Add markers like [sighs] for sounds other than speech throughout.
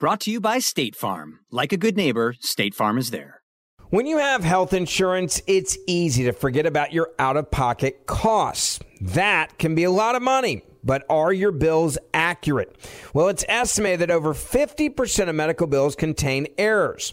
Brought to you by State Farm. Like a good neighbor, State Farm is there. When you have health insurance, it's easy to forget about your out of pocket costs. That can be a lot of money, but are your bills accurate? Well, it's estimated that over 50% of medical bills contain errors.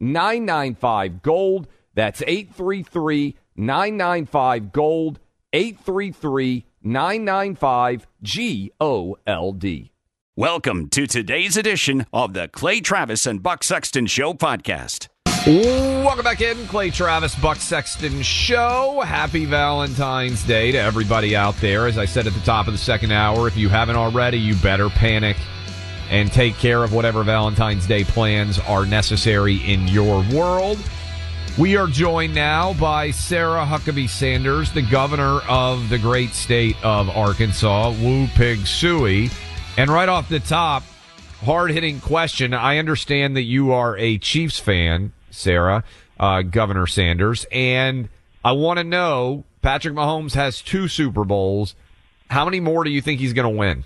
995 Gold. That's 833 995 Gold. 833 995 G O L D. Welcome to today's edition of the Clay Travis and Buck Sexton Show podcast. Welcome back in, Clay Travis, Buck Sexton Show. Happy Valentine's Day to everybody out there. As I said at the top of the second hour, if you haven't already, you better panic and take care of whatever Valentine's Day plans are necessary in your world. We are joined now by Sarah Huckabee Sanders, the governor of the great state of Arkansas, Woo Pig Sooie. And right off the top, hard hitting question. I understand that you are a Chiefs fan, Sarah, uh, Governor Sanders, and I want to know Patrick Mahomes has two Super Bowls. How many more do you think he's going to win?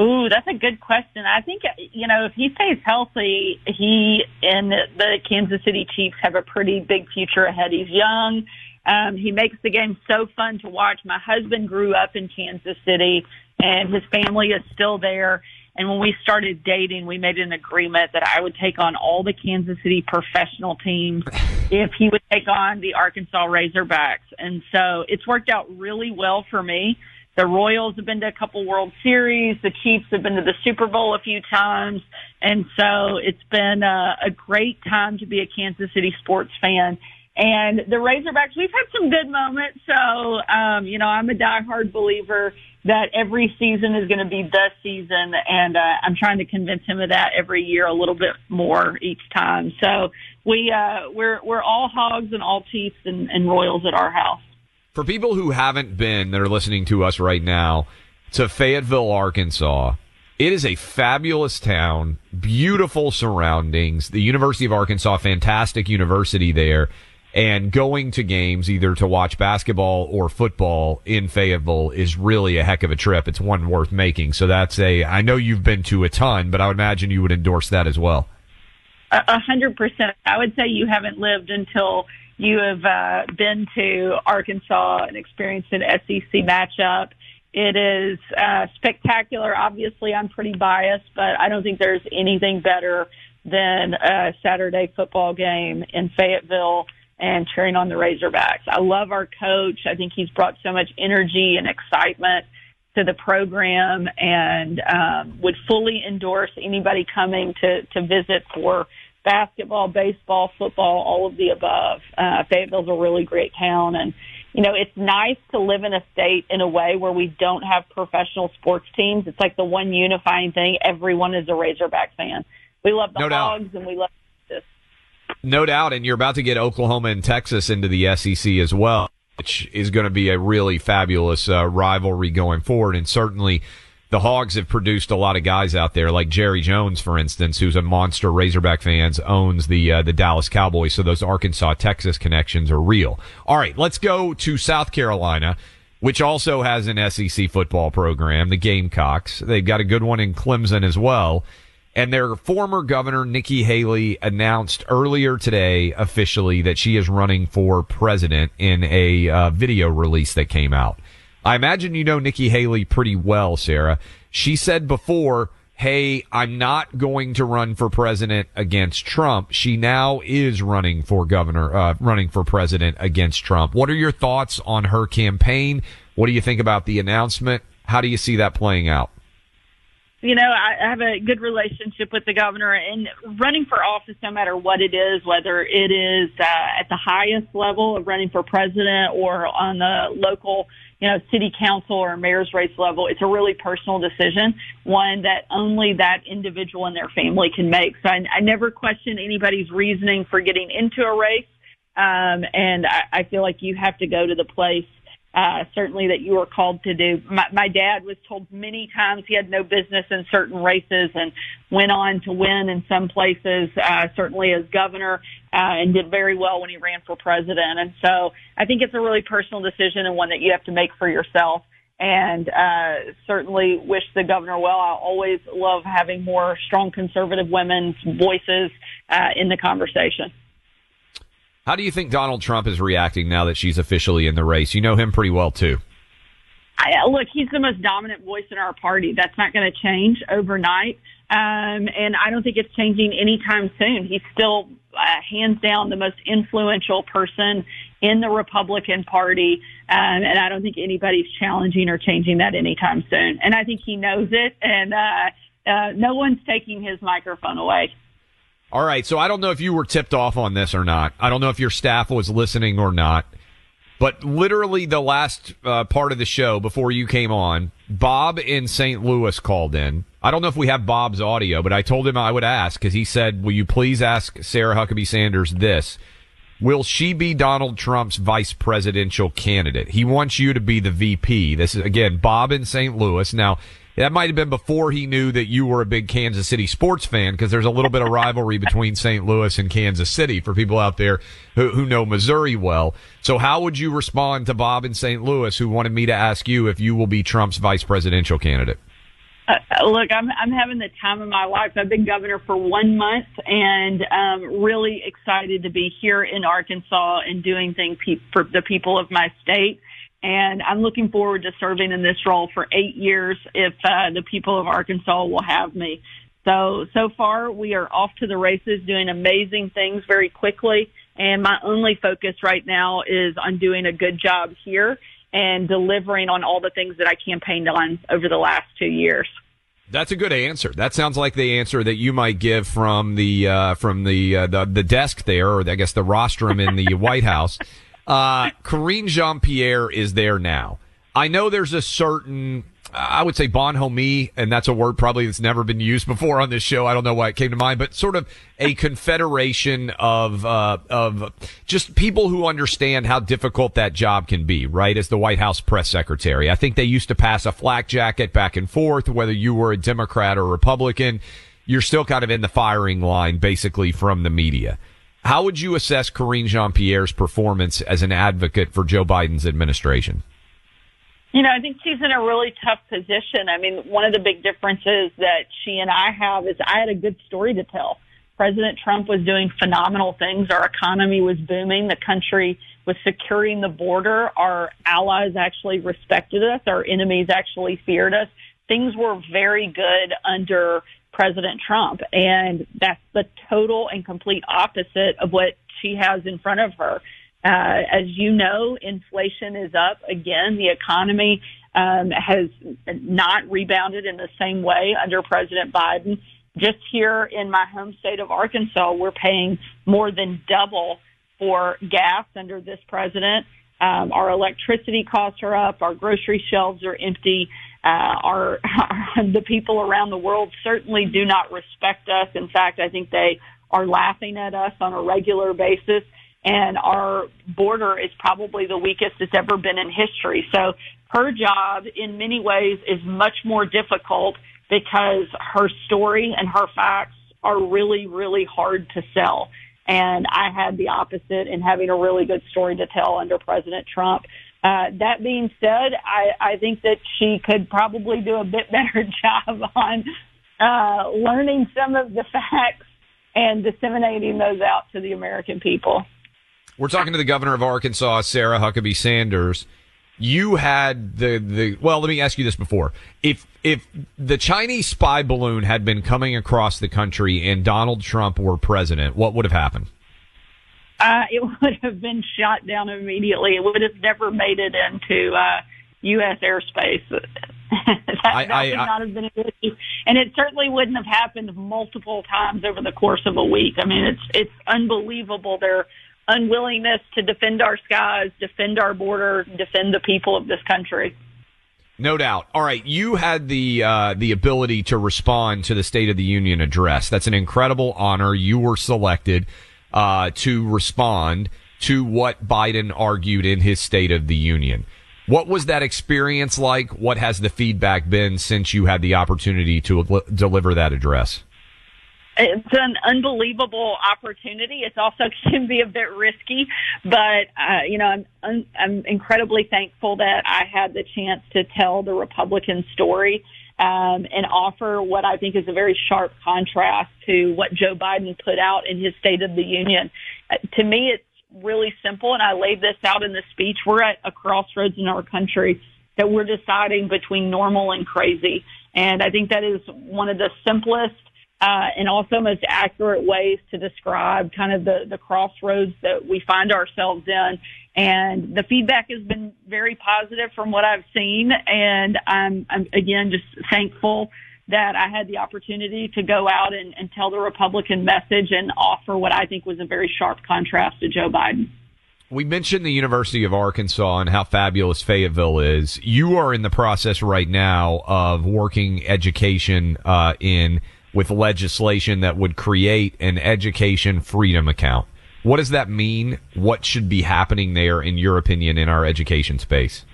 Ooh, that's a good question. I think you know if he stays healthy, he and the Kansas City Chiefs have a pretty big future ahead. He's young. Um, he makes the game so fun to watch. My husband grew up in Kansas City, and his family is still there. And when we started dating, we made an agreement that I would take on all the Kansas City professional teams [sighs] if he would take on the Arkansas Razorbacks. And so it's worked out really well for me. The Royals have been to a couple World Series. The Chiefs have been to the Super Bowl a few times. And so it's been a, a great time to be a Kansas City sports fan. And the Razorbacks, we've had some good moments. So, um, you know, I'm a diehard believer that every season is going to be the season. And uh, I'm trying to convince him of that every year a little bit more each time. So we, uh, we're, we're all hogs and all Chiefs and, and Royals at our house. For people who haven't been that are listening to us right now to Fayetteville, Arkansas, it is a fabulous town, beautiful surroundings. The University of Arkansas, fantastic university there. And going to games either to watch basketball or football in Fayetteville is really a heck of a trip. It's one worth making. So that's a, I know you've been to a ton, but I would imagine you would endorse that as well. A hundred percent. I would say you haven't lived until you have uh, been to Arkansas and experienced an SEC matchup. It is uh, spectacular. Obviously, I'm pretty biased, but I don't think there's anything better than a Saturday football game in Fayetteville and cheering on the Razorbacks. I love our coach. I think he's brought so much energy and excitement to the program and um, would fully endorse anybody coming to, to visit for basketball, baseball, football, all of the above. Uh, Fayetteville's a really great town and you know, it's nice to live in a state in a way where we don't have professional sports teams. It's like the one unifying thing. Everyone is a Razorback fan. We love the no Hogs doubt. and we love this. No doubt. And you're about to get Oklahoma and Texas into the SEC as well, which is going to be a really fabulous uh, rivalry going forward. And certainly the Hogs have produced a lot of guys out there, like Jerry Jones, for instance, who's a monster Razorback fans, owns the uh, the Dallas Cowboys. So those Arkansas Texas connections are real. All right, let's go to South Carolina, which also has an SEC football program, the Gamecocks. They've got a good one in Clemson as well. And their former governor, Nikki Haley, announced earlier today officially that she is running for president in a uh, video release that came out. I imagine you know Nikki Haley pretty well, Sarah. She said before, Hey, I'm not going to run for president against Trump. She now is running for governor, uh, running for president against Trump. What are your thoughts on her campaign? What do you think about the announcement? How do you see that playing out? you know, I have a good relationship with the governor and running for office, no matter what it is, whether it is uh, at the highest level of running for president or on the local, you know, city council or mayor's race level, it's a really personal decision, one that only that individual and their family can make. So I, I never question anybody's reasoning for getting into a race. Um, and I, I feel like you have to go to the place uh, certainly that you are called to do. My, my dad was told many times he had no business in certain races and went on to win in some places, uh, certainly as governor, uh, and did very well when he ran for president. And so I think it's a really personal decision and one that you have to make for yourself. And uh, certainly wish the governor well. I always love having more strong conservative women's voices uh, in the conversation. How do you think Donald Trump is reacting now that she's officially in the race? You know him pretty well too. I, uh, look, he's the most dominant voice in our party. That's not going to change overnight. Um, and I don't think it's changing anytime soon. He's still uh, hands down the most influential person in the Republican Party. Um, and I don't think anybody's challenging or changing that anytime soon. And I think he knows it. And, uh, uh, no one's taking his microphone away. All right. So I don't know if you were tipped off on this or not. I don't know if your staff was listening or not. But literally the last uh, part of the show before you came on, Bob in St. Louis called in. I don't know if we have Bob's audio, but I told him I would ask because he said, will you please ask Sarah Huckabee Sanders this? Will she be Donald Trump's vice presidential candidate? He wants you to be the VP. This is again, Bob in St. Louis. Now, that might have been before he knew that you were a big Kansas City sports fan because there's a little bit of rivalry between St. Louis and Kansas City for people out there who, who know Missouri well. So how would you respond to Bob in St. Louis who wanted me to ask you if you will be Trump's vice presidential candidate? Uh, look, I'm I'm having the time of my life. I've been governor for one month, and um, really excited to be here in Arkansas and doing things pe- for the people of my state and I'm looking forward to serving in this role for eight years if uh, the people of Arkansas will have me. So, so far we are off to the races doing amazing things very quickly. And my only focus right now is on doing a good job here and delivering on all the things that I campaigned on over the last two years. That's a good answer. That sounds like the answer that you might give from the uh, from the, uh, the the desk there, or I guess the rostrum in the [laughs] White House. Uh, Karine Jean Pierre is there now. I know there's a certain, I would say bonhomie, and that's a word probably that's never been used before on this show. I don't know why it came to mind, but sort of a [laughs] confederation of, uh, of just people who understand how difficult that job can be, right? As the White House press secretary. I think they used to pass a flak jacket back and forth, whether you were a Democrat or Republican. You're still kind of in the firing line, basically, from the media. How would you assess Karine Jean Pierre's performance as an advocate for Joe Biden's administration? You know, I think she's in a really tough position. I mean, one of the big differences that she and I have is I had a good story to tell. President Trump was doing phenomenal things. Our economy was booming. The country was securing the border. Our allies actually respected us. Our enemies actually feared us. Things were very good under President Trump. And that's the total and complete opposite of what she has in front of her. Uh, as you know, inflation is up again. The economy um, has not rebounded in the same way under President Biden. Just here in my home state of Arkansas, we're paying more than double for gas under this president. Um, our electricity costs are up. Our grocery shelves are empty uh, our, [laughs] the people around the world certainly do not respect us. In fact, I think they are laughing at us on a regular basis. and our border is probably the weakest it's ever been in history. So her job in many ways is much more difficult because her story and her facts are really, really hard to sell. And I had the opposite in having a really good story to tell under President Trump. Uh, that being said, I, I think that she could probably do a bit [laughs] better job on uh, learning some of the facts and disseminating those out to the American people. We're talking to the governor of Arkansas, Sarah Huckabee Sanders. You had the, the, well, let me ask you this before. If, if the Chinese spy balloon had been coming across the country and Donald Trump were president, what would have happened? Uh, it [laughs] would have been shot down immediately. It would have never made it into, uh, U.S. airspace. [laughs] that, I, that I, would I, not have been an issue, and it certainly wouldn't have happened multiple times over the course of a week. I mean, it's it's unbelievable their unwillingness to defend our skies, defend our border, defend the people of this country. No doubt. All right, you had the uh, the ability to respond to the State of the Union address. That's an incredible honor. You were selected uh, to respond to what Biden argued in his State of the Union. What was that experience like? What has the feedback been since you had the opportunity to deliver that address? It's an unbelievable opportunity. It's also [laughs] can be a bit risky, but uh, you know, I'm un- I'm incredibly thankful that I had the chance to tell the Republican story um, and offer what I think is a very sharp contrast to what Joe Biden put out in his State of the Union. Uh, to me, it's really simple, and I laid this out in the speech. We're at a crossroads in our country that we're deciding between normal and crazy. And I think that is one of the simplest uh, and also most accurate ways to describe kind of the, the crossroads that we find ourselves in. And the feedback has been very positive from what I've seen. And I'm, I'm again just thankful that I had the opportunity to go out and, and tell the Republican message and offer what I think was a very sharp contrast to Joe Biden. We mentioned the University of Arkansas and how fabulous Fayetteville is. You are in the process right now of working education uh, in with legislation that would create an education freedom account. What does that mean? What should be happening there, in your opinion, in our education space?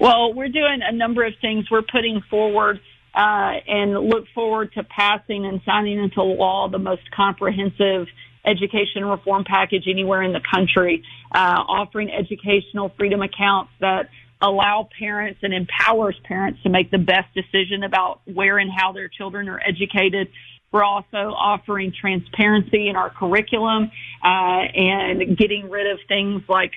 Well, we're doing a number of things. We're putting forward uh, and look forward to passing and signing into law the most comprehensive education reform package anywhere in the country, uh, offering educational freedom accounts that allow parents and empowers parents to make the best decision about where and how their children are educated. We're also offering transparency in our curriculum uh, and getting rid of things like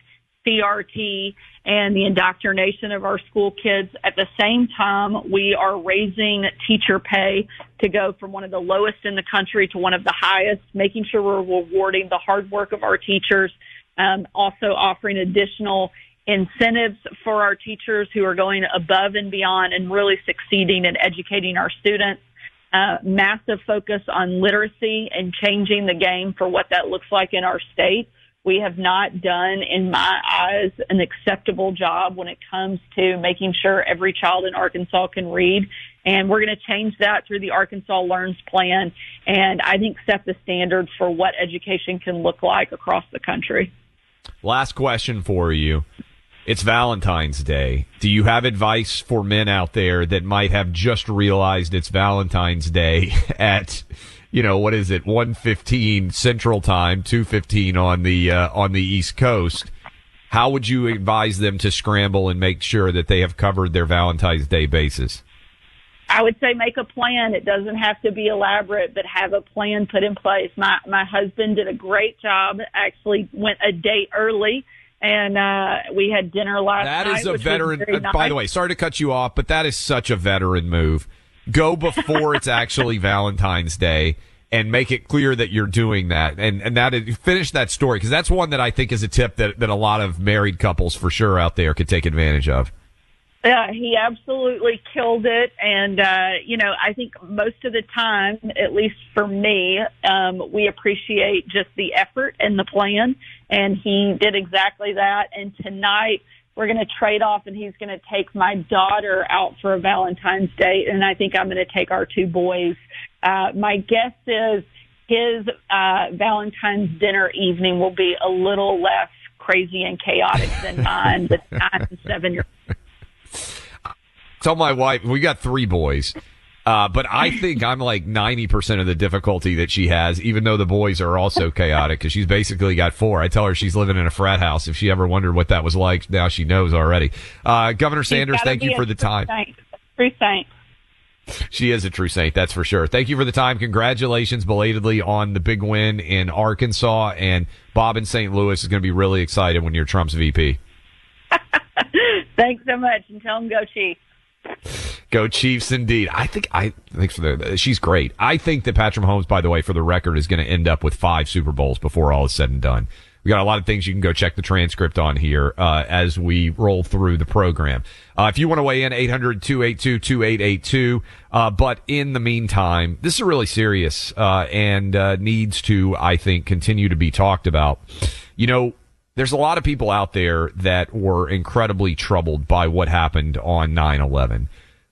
CRT and the indoctrination of our school kids. At the same time, we are raising teacher pay to go from one of the lowest in the country to one of the highest, making sure we're rewarding the hard work of our teachers, um, also offering additional incentives for our teachers who are going above and beyond and really succeeding in educating our students. Uh, massive focus on literacy and changing the game for what that looks like in our state. We have not done, in my eyes, an acceptable job when it comes to making sure every child in Arkansas can read. And we're going to change that through the Arkansas Learns plan and I think set the standard for what education can look like across the country. Last question for you. It's Valentine's Day. Do you have advice for men out there that might have just realized it's Valentine's Day [laughs] at you know what is it 115 central time 215 on the uh, on the east coast how would you advise them to scramble and make sure that they have covered their valentine's day bases I would say make a plan. It doesn't have to be elaborate, but have a plan put in place. My my husband did a great job. Actually, went a day early, and uh, we had dinner last that night. That is a veteran. Very uh, By the way, sorry to cut you off, but that is such a veteran move. Go before it's actually [laughs] Valentine's Day and make it clear that you're doing that. And and that is, finish that story because that's one that I think is a tip that that a lot of married couples for sure out there could take advantage of. Yeah, he absolutely killed it. And, uh, you know, I think most of the time, at least for me, um, we appreciate just the effort and the plan. And he did exactly that. And tonight, we're going to trade off and he's going to take my daughter out for a Valentine's date. And I think I'm going to take our two boys. Uh, my guess is his uh, Valentine's dinner evening will be a little less crazy and chaotic than mine. the nine and seven year. Tell my wife we got three boys. Uh, but I think I'm like 90% of the difficulty that she has, even though the boys are also [laughs] chaotic because she's basically got four. I tell her she's living in a frat house. If she ever wondered what that was like, now she knows already. Uh, Governor Sanders, thank you for the time. Saint. True saint. She is a true saint, that's for sure. Thank you for the time. Congratulations belatedly on the big win in Arkansas. And Bob in St. Louis is going to be really excited when you're Trump's VP. [laughs] Thanks so much, and tell him go Chiefs. Go Chiefs, indeed. I think I think for the she's great. I think that Patrick Mahomes, by the way, for the record, is going to end up with five Super Bowls before all is said and done. We got a lot of things you can go check the transcript on here uh, as we roll through the program. Uh, if you want to weigh in, 800-282-2882. Uh, but in the meantime, this is really serious uh, and uh, needs to, I think, continue to be talked about. You know, there's a lot of people out there that were incredibly troubled by what happened on 9-11.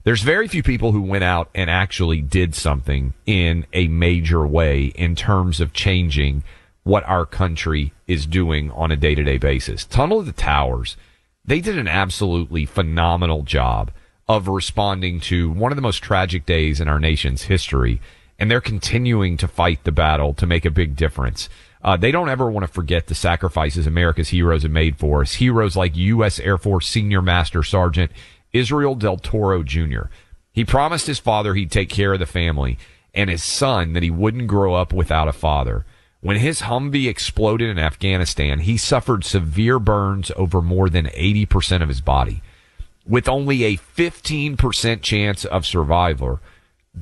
There's very few people who went out and actually did something in a major way in terms of changing what our country is doing on a day to day basis. Tunnel of the Towers, they did an absolutely phenomenal job of responding to one of the most tragic days in our nation's history. And they're continuing to fight the battle to make a big difference. Uh, they don't ever want to forget the sacrifices America's heroes have made for us. Heroes like U.S. Air Force Senior Master Sergeant Israel Del Toro Jr. He promised his father he'd take care of the family and his son that he wouldn't grow up without a father. When his Humvee exploded in Afghanistan, he suffered severe burns over more than 80% of his body. With only a 15% chance of survival,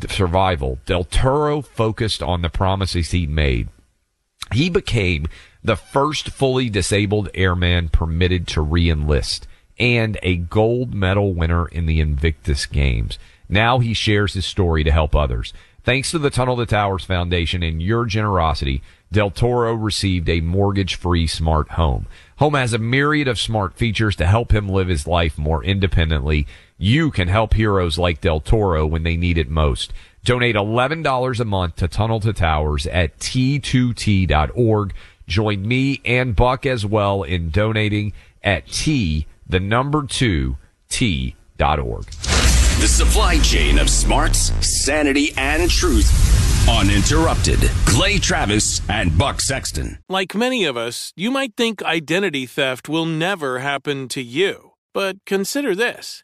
survival, Del Toro focused on the promises he'd made. He became the first fully disabled airman permitted to reenlist and a gold medal winner in the Invictus Games. Now he shares his story to help others. Thanks to the Tunnel to Towers Foundation and your generosity, Del Toro received a mortgage free smart home. Home has a myriad of smart features to help him live his life more independently. You can help heroes like Del Toro when they need it most. Donate $11 a month to Tunnel to Towers at t2t.org. Join me and Buck as well in donating at t, the number two, t.org. The supply chain of smarts, sanity, and truth Uninterrupted. Clay Travis and Buck Sexton. Like many of us, you might think identity theft will never happen to you. But consider this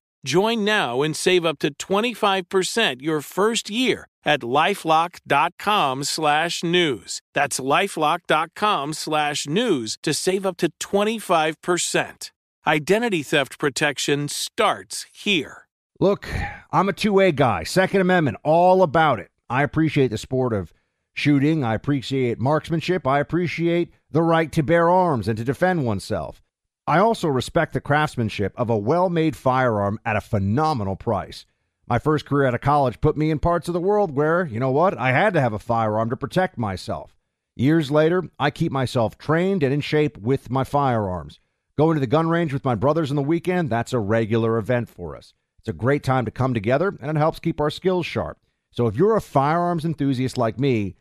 Join now and save up to 25% your first year at lifelock.com slash news. That's lifelock.com slash news to save up to 25%. Identity theft protection starts here. Look, I'm a two way guy. Second Amendment, all about it. I appreciate the sport of shooting. I appreciate marksmanship. I appreciate the right to bear arms and to defend oneself. I also respect the craftsmanship of a well made firearm at a phenomenal price. My first career out of college put me in parts of the world where, you know what, I had to have a firearm to protect myself. Years later, I keep myself trained and in shape with my firearms. Going to the gun range with my brothers on the weekend, that's a regular event for us. It's a great time to come together and it helps keep our skills sharp. So if you're a firearms enthusiast like me,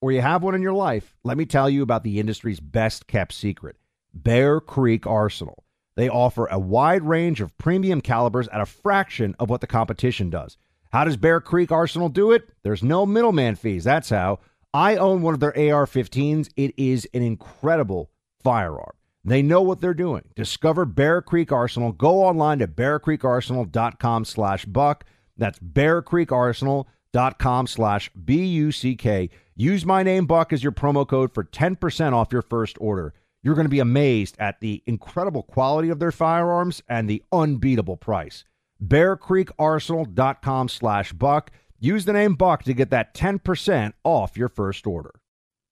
or you have one in your life, let me tell you about the industry's best kept secret Bear Creek Arsenal. They offer a wide range of premium calibers at a fraction of what the competition does. How does Bear Creek Arsenal do it? There's no middleman fees. That's how. I own one of their AR 15s. It is an incredible firearm. They know what they're doing. Discover Bear Creek Arsenal. Go online to bearcreekarsenal.com slash buck. That's bearcreekarsenal.com slash B-U-C-K. Use my name, Buck, as your promo code for 10% off your first order. You're going to be amazed at the incredible quality of their firearms and the unbeatable price. bearcreekarsenal.com slash buck. Use the name Buck to get that 10% off your first order.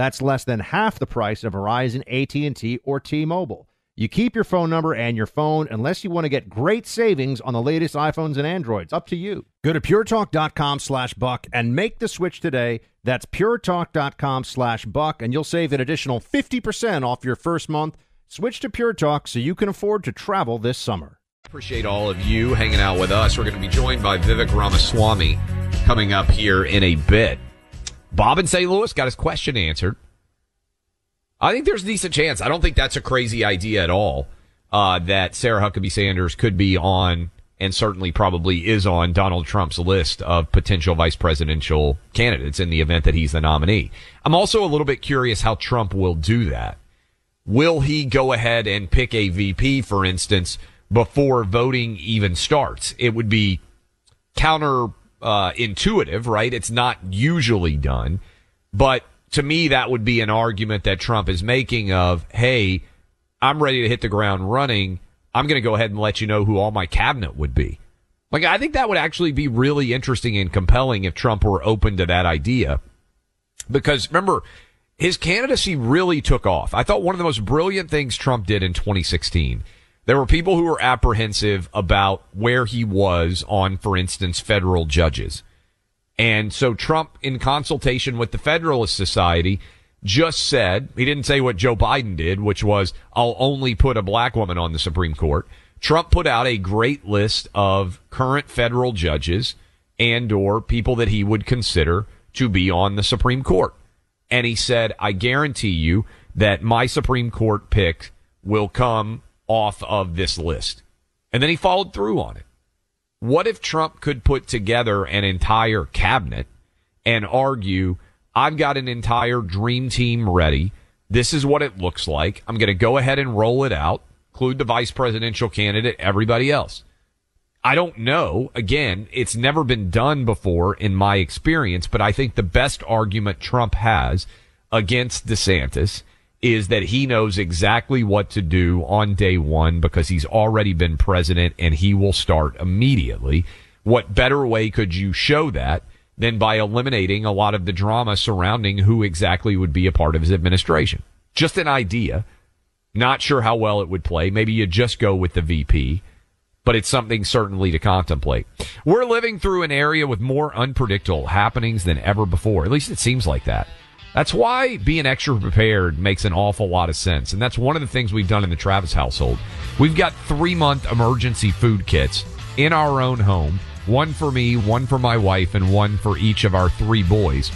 That's less than half the price of Verizon, AT&T, or T-Mobile. You keep your phone number and your phone unless you want to get great savings on the latest iPhones and Androids. Up to you. Go to puretalk.com slash buck and make the switch today. That's puretalk.com slash buck, and you'll save an additional 50% off your first month. Switch to Pure Talk so you can afford to travel this summer. Appreciate all of you hanging out with us. We're going to be joined by Vivek Ramaswamy coming up here in a bit. Bob in St. Louis got his question answered. I think there's a decent chance. I don't think that's a crazy idea at all. Uh, that Sarah Huckabee Sanders could be on, and certainly probably is on Donald Trump's list of potential vice presidential candidates in the event that he's the nominee. I'm also a little bit curious how Trump will do that. Will he go ahead and pick a VP, for instance, before voting even starts? It would be counter uh, intuitive, right? It's not usually done, but to me, that would be an argument that Trump is making of, hey, I'm ready to hit the ground running. I'm going to go ahead and let you know who all my cabinet would be. Like, I think that would actually be really interesting and compelling if Trump were open to that idea. Because remember, his candidacy really took off. I thought one of the most brilliant things Trump did in 2016 there were people who were apprehensive about where he was on, for instance, federal judges. And so Trump, in consultation with the Federalist Society, just said, he didn't say what Joe Biden did, which was, I'll only put a black woman on the Supreme Court. Trump put out a great list of current federal judges and or people that he would consider to be on the Supreme Court. And he said, I guarantee you that my Supreme Court pick will come off of this list. And then he followed through on it. What if Trump could put together an entire cabinet and argue, I've got an entire dream team ready. This is what it looks like. I'm going to go ahead and roll it out, include the vice presidential candidate, everybody else. I don't know. Again, it's never been done before in my experience, but I think the best argument Trump has against DeSantis is that he knows exactly what to do on day one because he's already been president and he will start immediately. What better way could you show that than by eliminating a lot of the drama surrounding who exactly would be a part of his administration? Just an idea. Not sure how well it would play. Maybe you just go with the VP, but it's something certainly to contemplate. We're living through an area with more unpredictable happenings than ever before. At least it seems like that. That's why being extra prepared makes an awful lot of sense. And that's one of the things we've done in the Travis household. We've got three month emergency food kits in our own home one for me, one for my wife, and one for each of our three boys.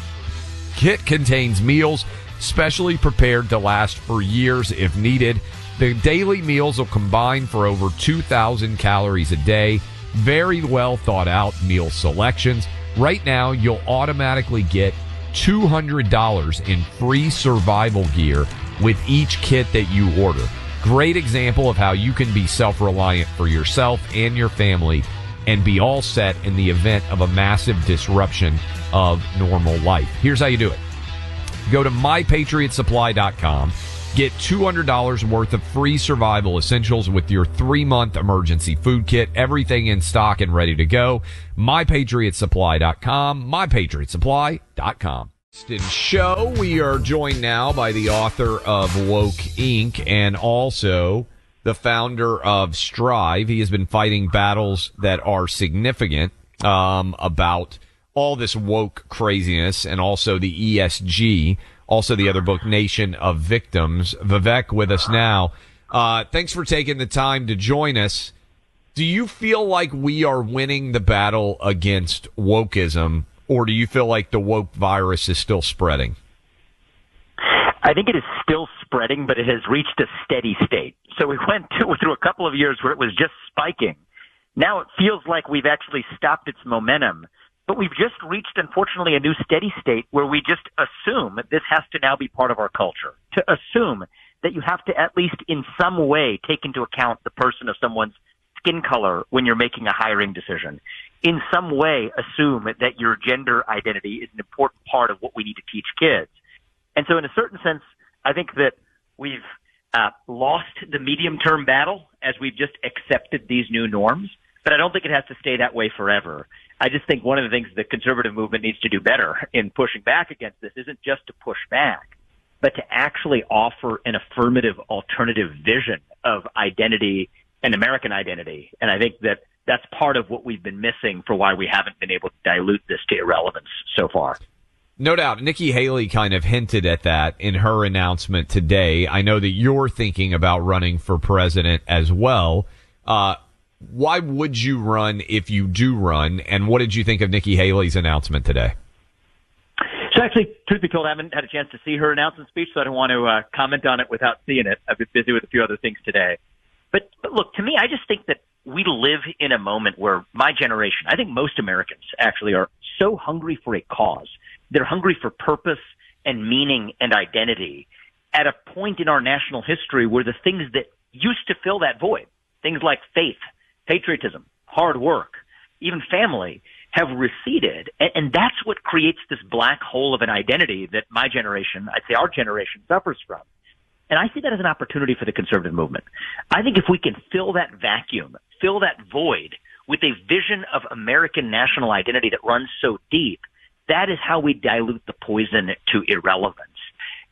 Kit contains meals specially prepared to last for years if needed. The daily meals will combine for over 2,000 calories a day. Very well thought out meal selections. Right now, you'll automatically get $200 in free survival gear with each kit that you order. Great example of how you can be self reliant for yourself and your family and be all set in the event of a massive disruption of normal life. Here's how you do it go to mypatriotsupply.com. Get $200 worth of free survival essentials with your three month emergency food kit. Everything in stock and ready to go. MyPatriotSupply.com. MyPatriotSupply.com. Show. We are joined now by the author of Woke Inc. and also the founder of Strive. He has been fighting battles that are significant um, about all this woke craziness and also the ESG also the other book, Nation of Victims. Vivek with us now. Uh, thanks for taking the time to join us. Do you feel like we are winning the battle against wokeism, or do you feel like the woke virus is still spreading? I think it is still spreading, but it has reached a steady state. So we went to, through a couple of years where it was just spiking. Now it feels like we've actually stopped its momentum, but we've just reached, unfortunately, a new steady state where we just assume this has to now be part of our culture. To assume that you have to at least in some way take into account the person of someone's skin color when you're making a hiring decision. In some way, assume that your gender identity is an important part of what we need to teach kids. And so, in a certain sense, I think that we've uh, lost the medium term battle as we've just accepted these new norms. But I don't think it has to stay that way forever. I just think one of the things the conservative movement needs to do better in pushing back against this isn't just to push back, but to actually offer an affirmative alternative vision of identity and American identity. And I think that that's part of what we've been missing for why we haven't been able to dilute this to irrelevance so far. No doubt. Nikki Haley kind of hinted at that in her announcement today. I know that you're thinking about running for president as well. Uh, why would you run if you do run? And what did you think of Nikki Haley's announcement today? So actually, truth be told, I haven't had a chance to see her announcement speech, so I don't want to uh, comment on it without seeing it. I've been busy with a few other things today. But, but look, to me, I just think that we live in a moment where my generation, I think most Americans actually are so hungry for a cause – they're hungry for purpose and meaning and identity at a point in our national history where the things that used to fill that void, things like faith, patriotism, hard work, even family, have receded. And, and that's what creates this black hole of an identity that my generation, I'd say our generation, suffers from. And I see that as an opportunity for the conservative movement. I think if we can fill that vacuum, fill that void with a vision of American national identity that runs so deep, that is how we dilute the poison to irrelevance.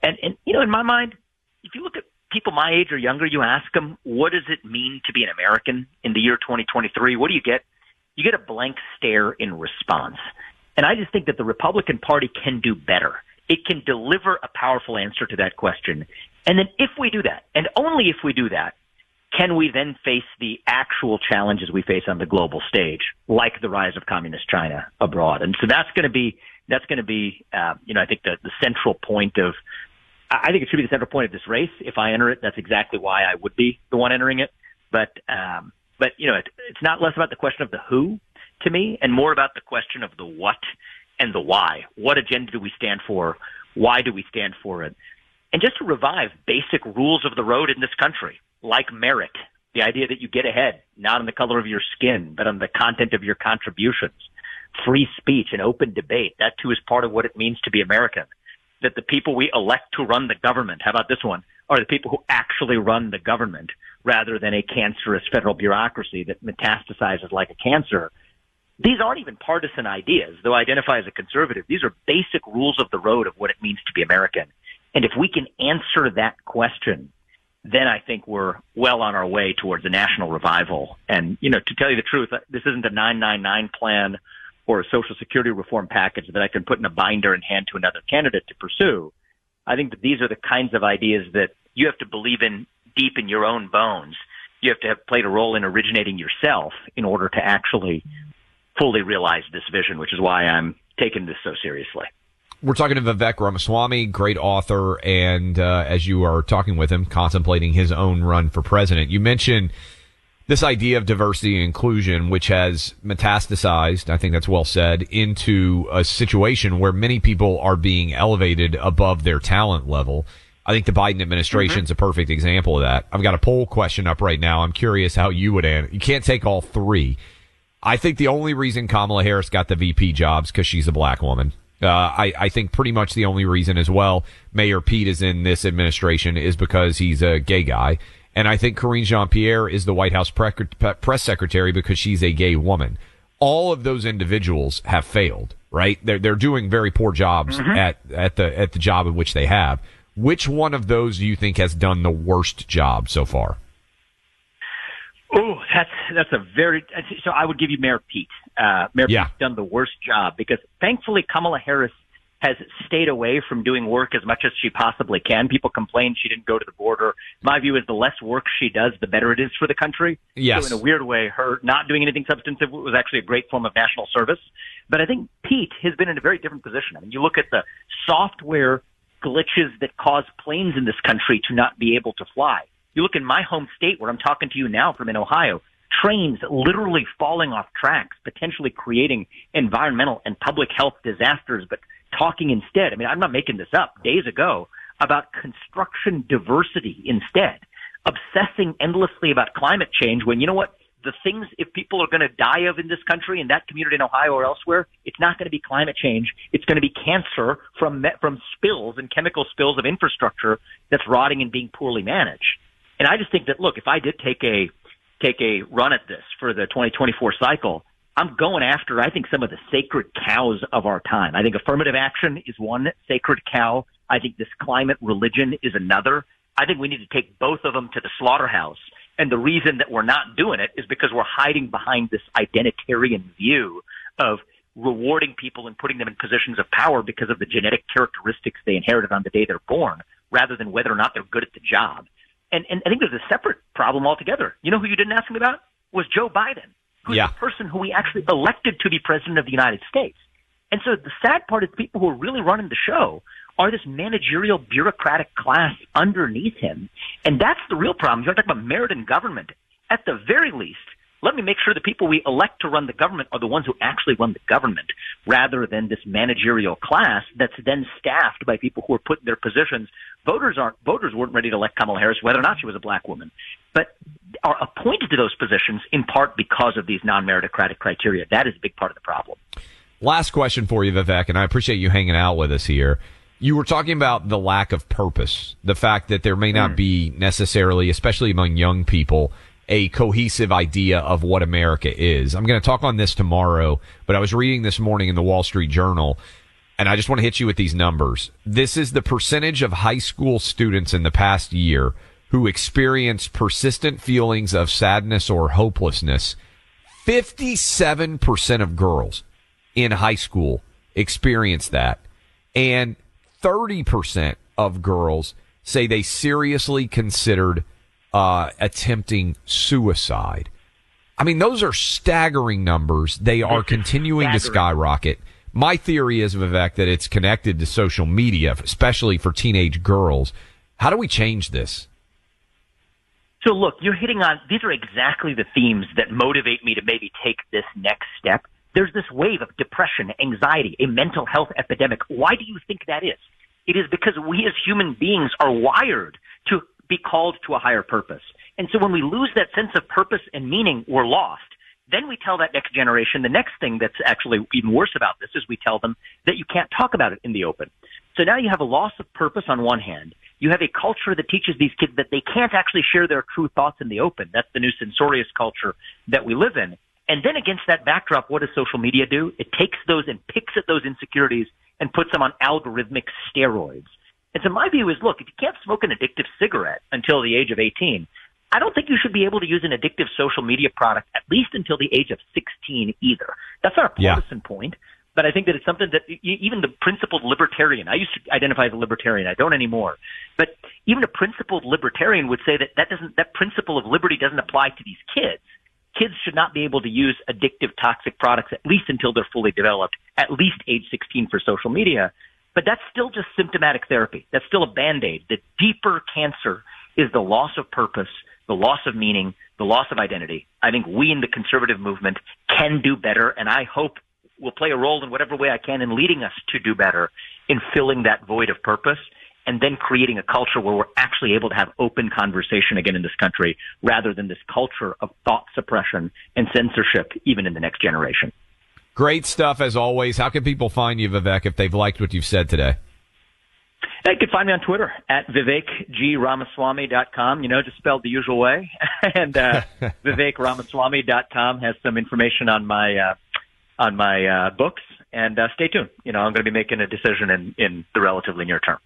And, and, you know, in my mind, if you look at people my age or younger, you ask them, what does it mean to be an American in the year 2023? What do you get? You get a blank stare in response. And I just think that the Republican Party can do better. It can deliver a powerful answer to that question. And then if we do that, and only if we do that, can we then face the actual challenges we face on the global stage, like the rise of communist China abroad? And so that's going to be that's going to be, uh, you know, I think the, the central point of. I think it should be the central point of this race. If I enter it, that's exactly why I would be the one entering it. But um, but you know, it, it's not less about the question of the who to me, and more about the question of the what and the why. What agenda do we stand for? Why do we stand for it? And just to revive basic rules of the road in this country like merit, the idea that you get ahead, not on the color of your skin, but on the content of your contributions, free speech and open debate. That too is part of what it means to be American. That the people we elect to run the government, how about this one, are the people who actually run the government rather than a cancerous federal bureaucracy that metastasizes like a cancer. These aren't even partisan ideas, though I identify as a conservative. These are basic rules of the road of what it means to be American. And if we can answer that question then I think we're well on our way towards a national revival. And, you know, to tell you the truth, uh, this isn't a 999 plan or a social security reform package that I can put in a binder and hand to another candidate to pursue. I think that these are the kinds of ideas that you have to believe in deep in your own bones. You have to have played a role in originating yourself in order to actually fully realize this vision, which is why I'm taking this so seriously. We're talking to Vivek Ramaswamy, great author, and uh, as you are talking with him, contemplating his own run for president. You mentioned this idea of diversity and inclusion, which has metastasized, I think that's well said, into a situation where many people are being elevated above their talent level. I think the Biden administration is mm-hmm. a perfect example of that. I've got a poll question up right now. I'm curious how you would answer. You can't take all three. I think the only reason Kamala Harris got the VP jobs because she's a black woman. Uh, I, I think pretty much the only reason as well Mayor Pete is in this administration is because he's a gay guy. And I think Karine Jean Pierre is the White House pre- press secretary because she's a gay woman. All of those individuals have failed, right? They're, they're doing very poor jobs mm-hmm. at, at the, at the job in which they have. Which one of those do you think has done the worst job so far? Oh, that's that's a very so. I would give you Mayor Pete. Uh, Mayor yeah. Pete's done the worst job because thankfully Kamala Harris has stayed away from doing work as much as she possibly can. People complain she didn't go to the border. my view is the less work she does, the better it is for the country. Yes. So in a weird way, her not doing anything substantive was actually a great form of national service. But I think Pete has been in a very different position. I mean, you look at the software glitches that cause planes in this country to not be able to fly. You look in my home state where I'm talking to you now from in Ohio, trains literally falling off tracks, potentially creating environmental and public health disasters, but talking instead. I mean, I'm not making this up. Days ago, about construction diversity instead, obsessing endlessly about climate change when you know what? The things, if people are going to die of in this country, in that community in Ohio or elsewhere, it's not going to be climate change. It's going to be cancer from from spills and chemical spills of infrastructure that's rotting and being poorly managed. And I just think that look, if I did take a take a run at this for the 2024 cycle, I'm going after, I think, some of the sacred cows of our time. I think affirmative action is one sacred cow. I think this climate religion is another. I think we need to take both of them to the slaughterhouse. And the reason that we're not doing it is because we're hiding behind this identitarian view of rewarding people and putting them in positions of power because of the genetic characteristics they inherited on the day they're born, rather than whether or not they're good at the job. And, and I think there's a separate problem altogether. You know who you didn't ask me about? Was Joe Biden, who's Yeah. the person who we actually elected to be president of the United States. And so the sad part is people who are really running the show are this managerial bureaucratic class underneath him. And that's the real problem. You're talking about merit in government. At the very least, let me make sure the people we elect to run the government are the ones who actually run the government rather than this managerial class that's then staffed by people who are put in their positions. Voters aren't, voters weren't ready to elect Kamala Harris whether or not she was a black woman, but are appointed to those positions in part because of these non-meritocratic criteria. That is a big part of the problem. Last question for you, Vivek, and I appreciate you hanging out with us here. You were talking about the lack of purpose, the fact that there may not hmm. be necessarily, especially among young people, a cohesive idea of what America is. I'm going to talk on this tomorrow, but I was reading this morning in the Wall Street Journal, and I just want to hit you with these numbers. This is the percentage of high school students in the past year who experienced persistent feelings of sadness or hopelessness. 57% of girls in high school experience that. And 30% of girls say they seriously considered uh, attempting suicide. I mean, those are staggering numbers. They are continuing to skyrocket. My theory is, Vivek, that it's connected to social media, especially for teenage girls. How do we change this? So look, you're hitting on, these are exactly the themes that motivate me to maybe take this next step. There's this wave of depression, anxiety, a mental health epidemic. Why do you think that is? It is because we as human beings are wired to be called to a higher purpose. And so when we lose that sense of purpose and meaning, we're lost. Then we tell that next generation the next thing that's actually even worse about this is we tell them that you can't talk about it in the open. So now you have a loss of purpose on one hand. You have a culture that teaches these kids that they can't actually share their true thoughts in the open. That's the new censorious culture that we live in. And then against that backdrop, what does social media do? It takes those and picks at those insecurities and puts them on algorithmic steroids. And so my view is, look, if you can't smoke an addictive cigarette until the age of 18, I don't think you should be able to use an addictive social media product at least until the age of 16 either. That's not a Yeah. partisan point, but I think that it's something that even the principled libertarian, I used to identify as a libertarian, I don't anymore, but even a principled libertarian would say that that doesn't, that principle of liberty doesn't apply to these kids. Kids should not be able to use addictive toxic products at least until they're fully developed, at least age 16 for social media. But that's still just symptomatic therapy. That's still a band-aid. The deeper cancer is the loss of purpose, the loss of meaning, the loss of identity. I think we in the conservative movement can do better, and I hope will play a role in whatever way I can in leading us to do better in filling that void of purpose and then creating a culture where we're actually able to have open conversation again in this country rather than this culture of thought suppression and censorship even in the next generation. Great stuff as always. How can people find you, Vivek, if they've liked what you've said today? You can find me on Twitter at vivekgramaswamy.com, you know, just spelled the usual way. [laughs] and uh, [laughs] vivekramaswamy.com has some information on my uh, on my uh, books. And uh, stay tuned. You know, I'm going to be making a decision in, in the relatively near term.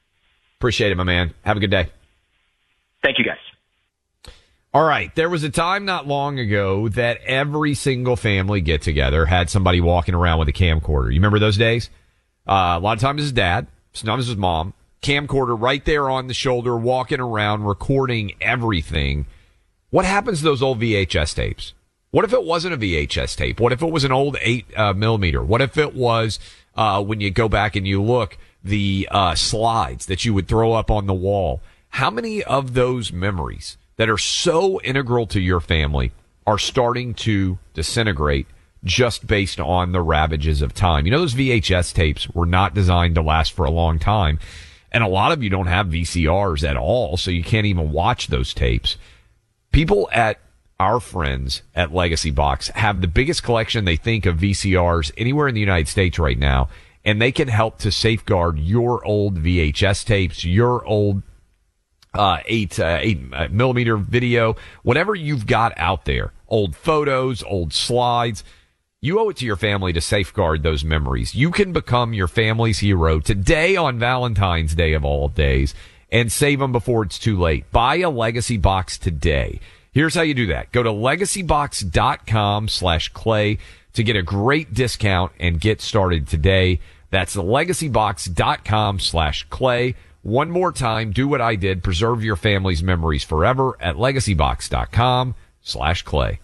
Appreciate it, my man. Have a good day. Thank you, guys. All right. There was a time not long ago that every single family get together had somebody walking around with a camcorder. You remember those days? Uh, a lot of times his dad, sometimes his mom, camcorder right there on the shoulder, walking around, recording everything. What happens to those old VHS tapes? What if it wasn't a VHS tape? What if it was an old eight uh, millimeter? What if it was uh, when you go back and you look the uh, slides that you would throw up on the wall? How many of those memories that are so integral to your family are starting to disintegrate just based on the ravages of time? You know, those VHS tapes were not designed to last for a long time. And a lot of you don't have VCRs at all, so you can't even watch those tapes. People at our friends at Legacybox have the biggest collection they think of VCRs anywhere in the United States right now, and they can help to safeguard your old VHS tapes, your old uh, eight uh, eight uh, millimeter video, whatever you've got out there, old photos, old slides. You owe it to your family to safeguard those memories. You can become your family's hero today on Valentine's Day of all days and save them before it's too late. Buy a legacy box today. Here's how you do that. Go to legacybox.com slash clay to get a great discount and get started today. That's legacybox.com slash clay. One more time, do what I did. Preserve your family's memories forever at legacybox.com slash clay.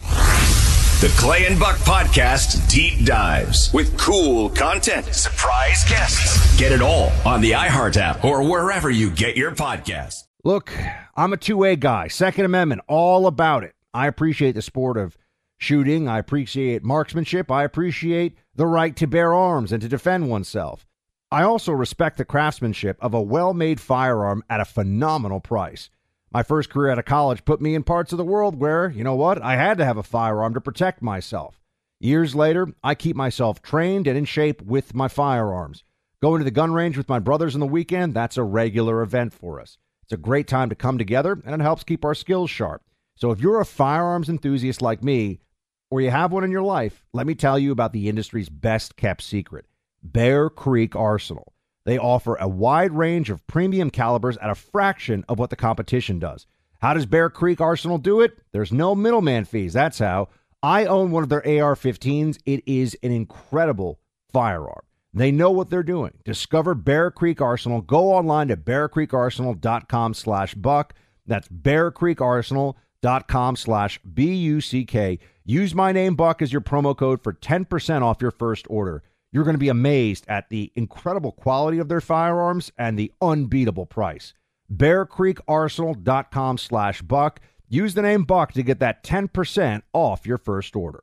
The Clay and Buck Podcast deep dives with cool content, surprise guests. Get it all on the iHeart app or wherever you get your podcasts. Look, I'm a two way guy. Second Amendment, all about it. I appreciate the sport of shooting. I appreciate marksmanship. I appreciate the right to bear arms and to defend oneself. I also respect the craftsmanship of a well made firearm at a phenomenal price. My first career out of college put me in parts of the world where, you know what, I had to have a firearm to protect myself. Years later, I keep myself trained and in shape with my firearms. Going to the gun range with my brothers on the weekend, that's a regular event for us. It's a great time to come together, and it helps keep our skills sharp. So if you're a firearms enthusiast like me, or you have one in your life, let me tell you about the industry's best kept secret Bear Creek Arsenal. They offer a wide range of premium calibers at a fraction of what the competition does. How does Bear Creek Arsenal do it? There's no middleman fees. That's how. I own one of their AR 15s. It is an incredible firearm. They know what they're doing. Discover Bear Creek Arsenal. Go online to bearcreekarsenal.com slash buck. That's bearcreekarsenal.com slash B-U-C-K. Use my name, Buck, as your promo code for 10% off your first order. You're going to be amazed at the incredible quality of their firearms and the unbeatable price. bearcreekarsenal.com slash buck. Use the name Buck to get that 10% off your first order.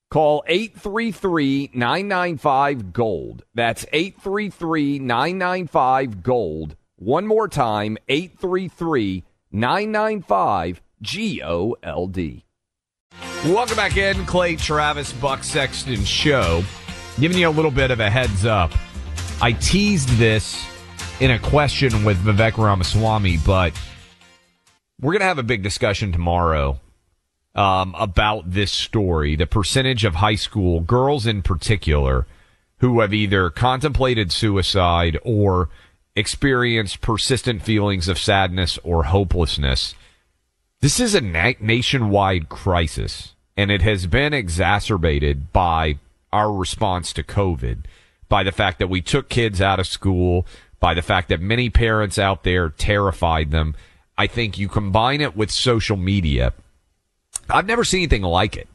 Call 833 995 Gold. That's 833 995 Gold. One more time 833 995 G O L D. Welcome back in, Clay Travis Buck Sexton Show. giving you a little bit of a heads up. I teased this in a question with Vivek Ramaswamy, but we're going to have a big discussion tomorrow um, about this story. The percentage of high school girls, in particular, who have either contemplated suicide or experienced persistent feelings of sadness or hopelessness. This is a na- nationwide crisis, and it has been exacerbated by our response to COVID, by the fact that we took kids out of school, by the fact that many parents out there terrified them. I think you combine it with social media. I've never seen anything like it.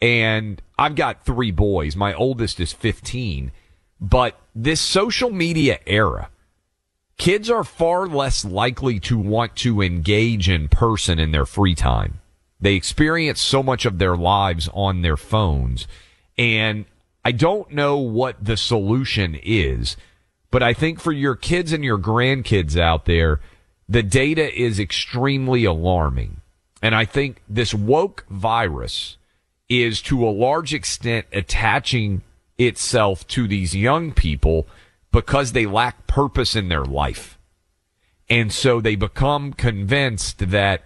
And I've got three boys. My oldest is 15. But this social media era, kids are far less likely to want to engage in person in their free time. They experience so much of their lives on their phones. And I don't know what the solution is, but I think for your kids and your grandkids out there, the data is extremely alarming. And I think this woke virus is to a large extent attaching itself to these young people because they lack purpose in their life. And so they become convinced that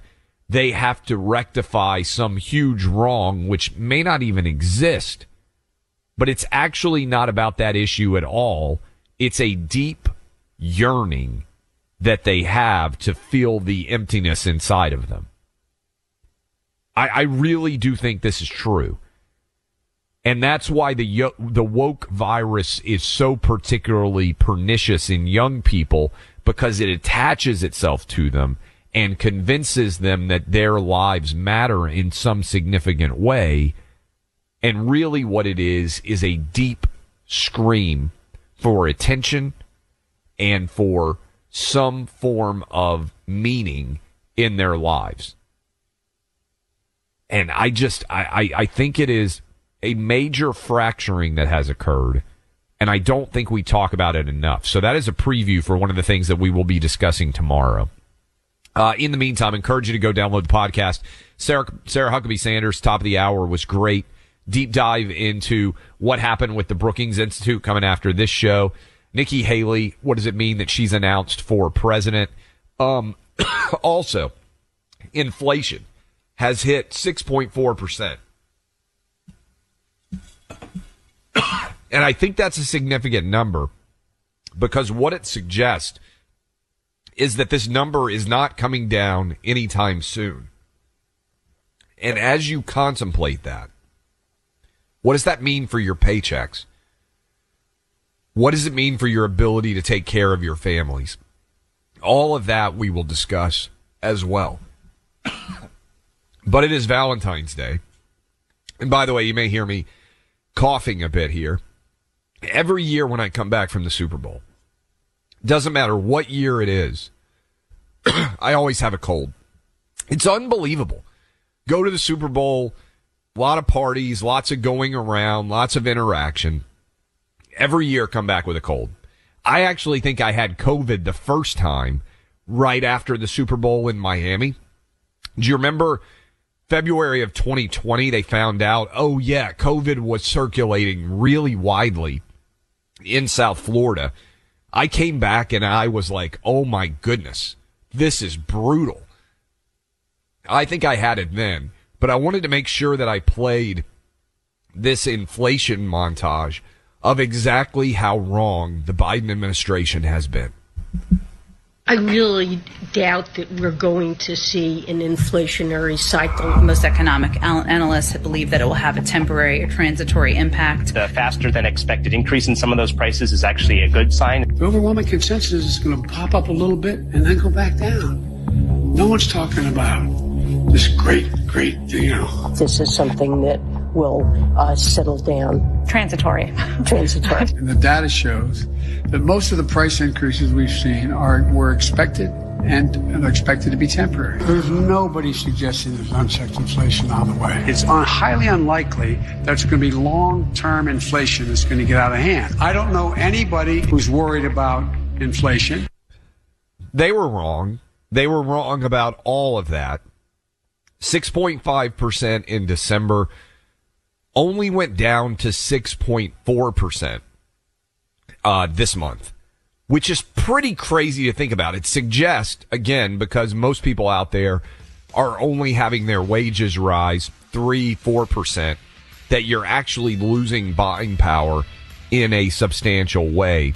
they have to rectify some huge wrong, which may not even exist. But it's actually not about that issue at all. It's a deep yearning that they have to feel the emptiness inside of them. I, I really do think this is true. And that's why the the woke virus is so particularly pernicious in young people because it attaches itself to them and convinces them that their lives matter in some significant way. And really what it is is a deep scream for attention and for some form of meaning in their lives. And I just, I, I, I think it is a major fracturing that has occurred. And I don't think we talk about it enough. So that is a preview for one of the things that we will be discussing tomorrow. Uh, in the meantime, I encourage you to go download the podcast. Sarah, Sarah Huckabee Sanders, top of the hour was great. Deep dive into what happened with the Brookings Institute coming after this show. Nikki Haley, what does it mean that she's announced for president? Um, [coughs] also, inflation has hit 6.4%. and I think that's a significant number because what it suggests is that this number is not coming down anytime soon. And as you contemplate that, what does that mean for your paychecks? What does it mean for your ability to take care of your families? All of that we will discuss as well. But it is Valentine's Day. And by the way, you may hear me coughing a bit here. Every year when I come back from the Super Bowl, doesn't matter what year it is, [clears throat] I always have a cold. It's unbelievable. Go to the Super Bowl, a lot of parties, lots of going around, lots of interaction. Every year come back with a cold. I actually think I had COVID the first time right after the Super Bowl in Miami. Do you remember February of 2020, they found out, oh yeah, COVID was circulating really widely in South Florida. I came back and I was like, oh my goodness, this is brutal. I think I had it then, but I wanted to make sure that I played this inflation montage of exactly how wrong the Biden administration has been. I really doubt that we're going to see an inflationary cycle. Most economic analysts believe that it will have a temporary or transitory impact. The faster than expected increase in some of those prices is actually a good sign. The overwhelming consensus is it's going to pop up a little bit and then go back down. No one's talking about this great, great, deal. This is something that will uh, settle down. Transitory. Transitory. [laughs] and the data shows that most of the price increases we've seen are were expected and are expected to be temporary. There's nobody suggesting there's unchecked inflation on the way. It's un- highly unlikely there's going to be long-term inflation that's going to get out of hand. I don't know anybody who's worried about inflation. They were wrong. They were wrong about all of that. 6.5% in December only went down to 6.4% uh, this month, which is pretty crazy to think about. It suggests, again, because most people out there are only having their wages rise 3 4%, that you're actually losing buying power in a substantial way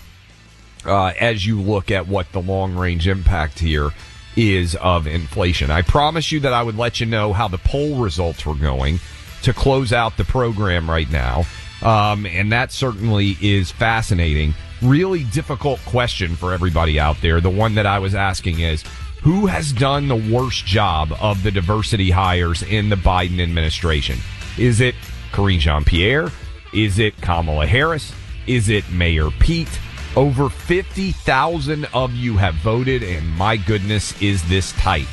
uh, as you look at what the long range impact here is of inflation. I promise you that I would let you know how the poll results were going to close out the program right now. Um, and that certainly is fascinating. Really difficult question for everybody out there. The one that I was asking is who has done the worst job of the diversity hires in the Biden administration? Is it Karine Jean Pierre? Is it Kamala Harris? Is it Mayor Pete? Over 50,000 of you have voted, and my goodness, is this tight.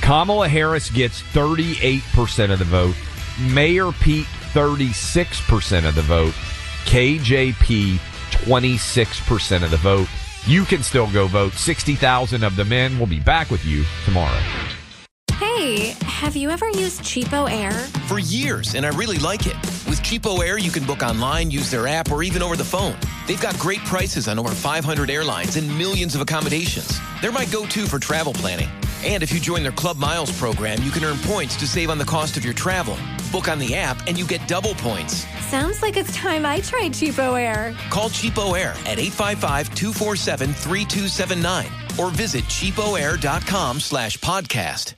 Kamala Harris gets 38% of the vote. Mayor Pete, 36% of the vote. KJP, 26% of the vote. You can still go vote. 60,000 of the men will be back with you tomorrow. Hey, have you ever used CheapOair? For years, and I really like it. With CheapOair, you can book online, use their app, or even over the phone. They've got great prices on over 500 airlines and millions of accommodations. They're my go to for travel planning. And if you join their Club Miles program, you can earn points to save on the cost of your travel. Book on the app, and you get double points. Sounds like it's time I tried CheapOair. Call CheapOair at 855 247 3279 or visit cheapoair.com slash podcast.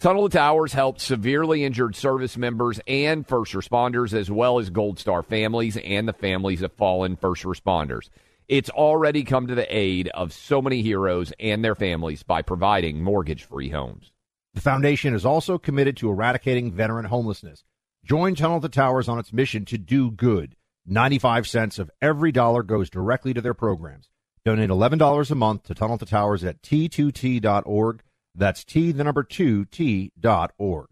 Tunnel to Towers helped severely injured service members and first responders, as well as Gold Star families and the families of fallen first responders. It's already come to the aid of so many heroes and their families by providing mortgage free homes. The foundation is also committed to eradicating veteran homelessness. Join Tunnel to Towers on its mission to do good. 95 cents of every dollar goes directly to their programs. Donate $11 a month to Tunnel to Towers at t2t.org. That's T, the number two, T dot org.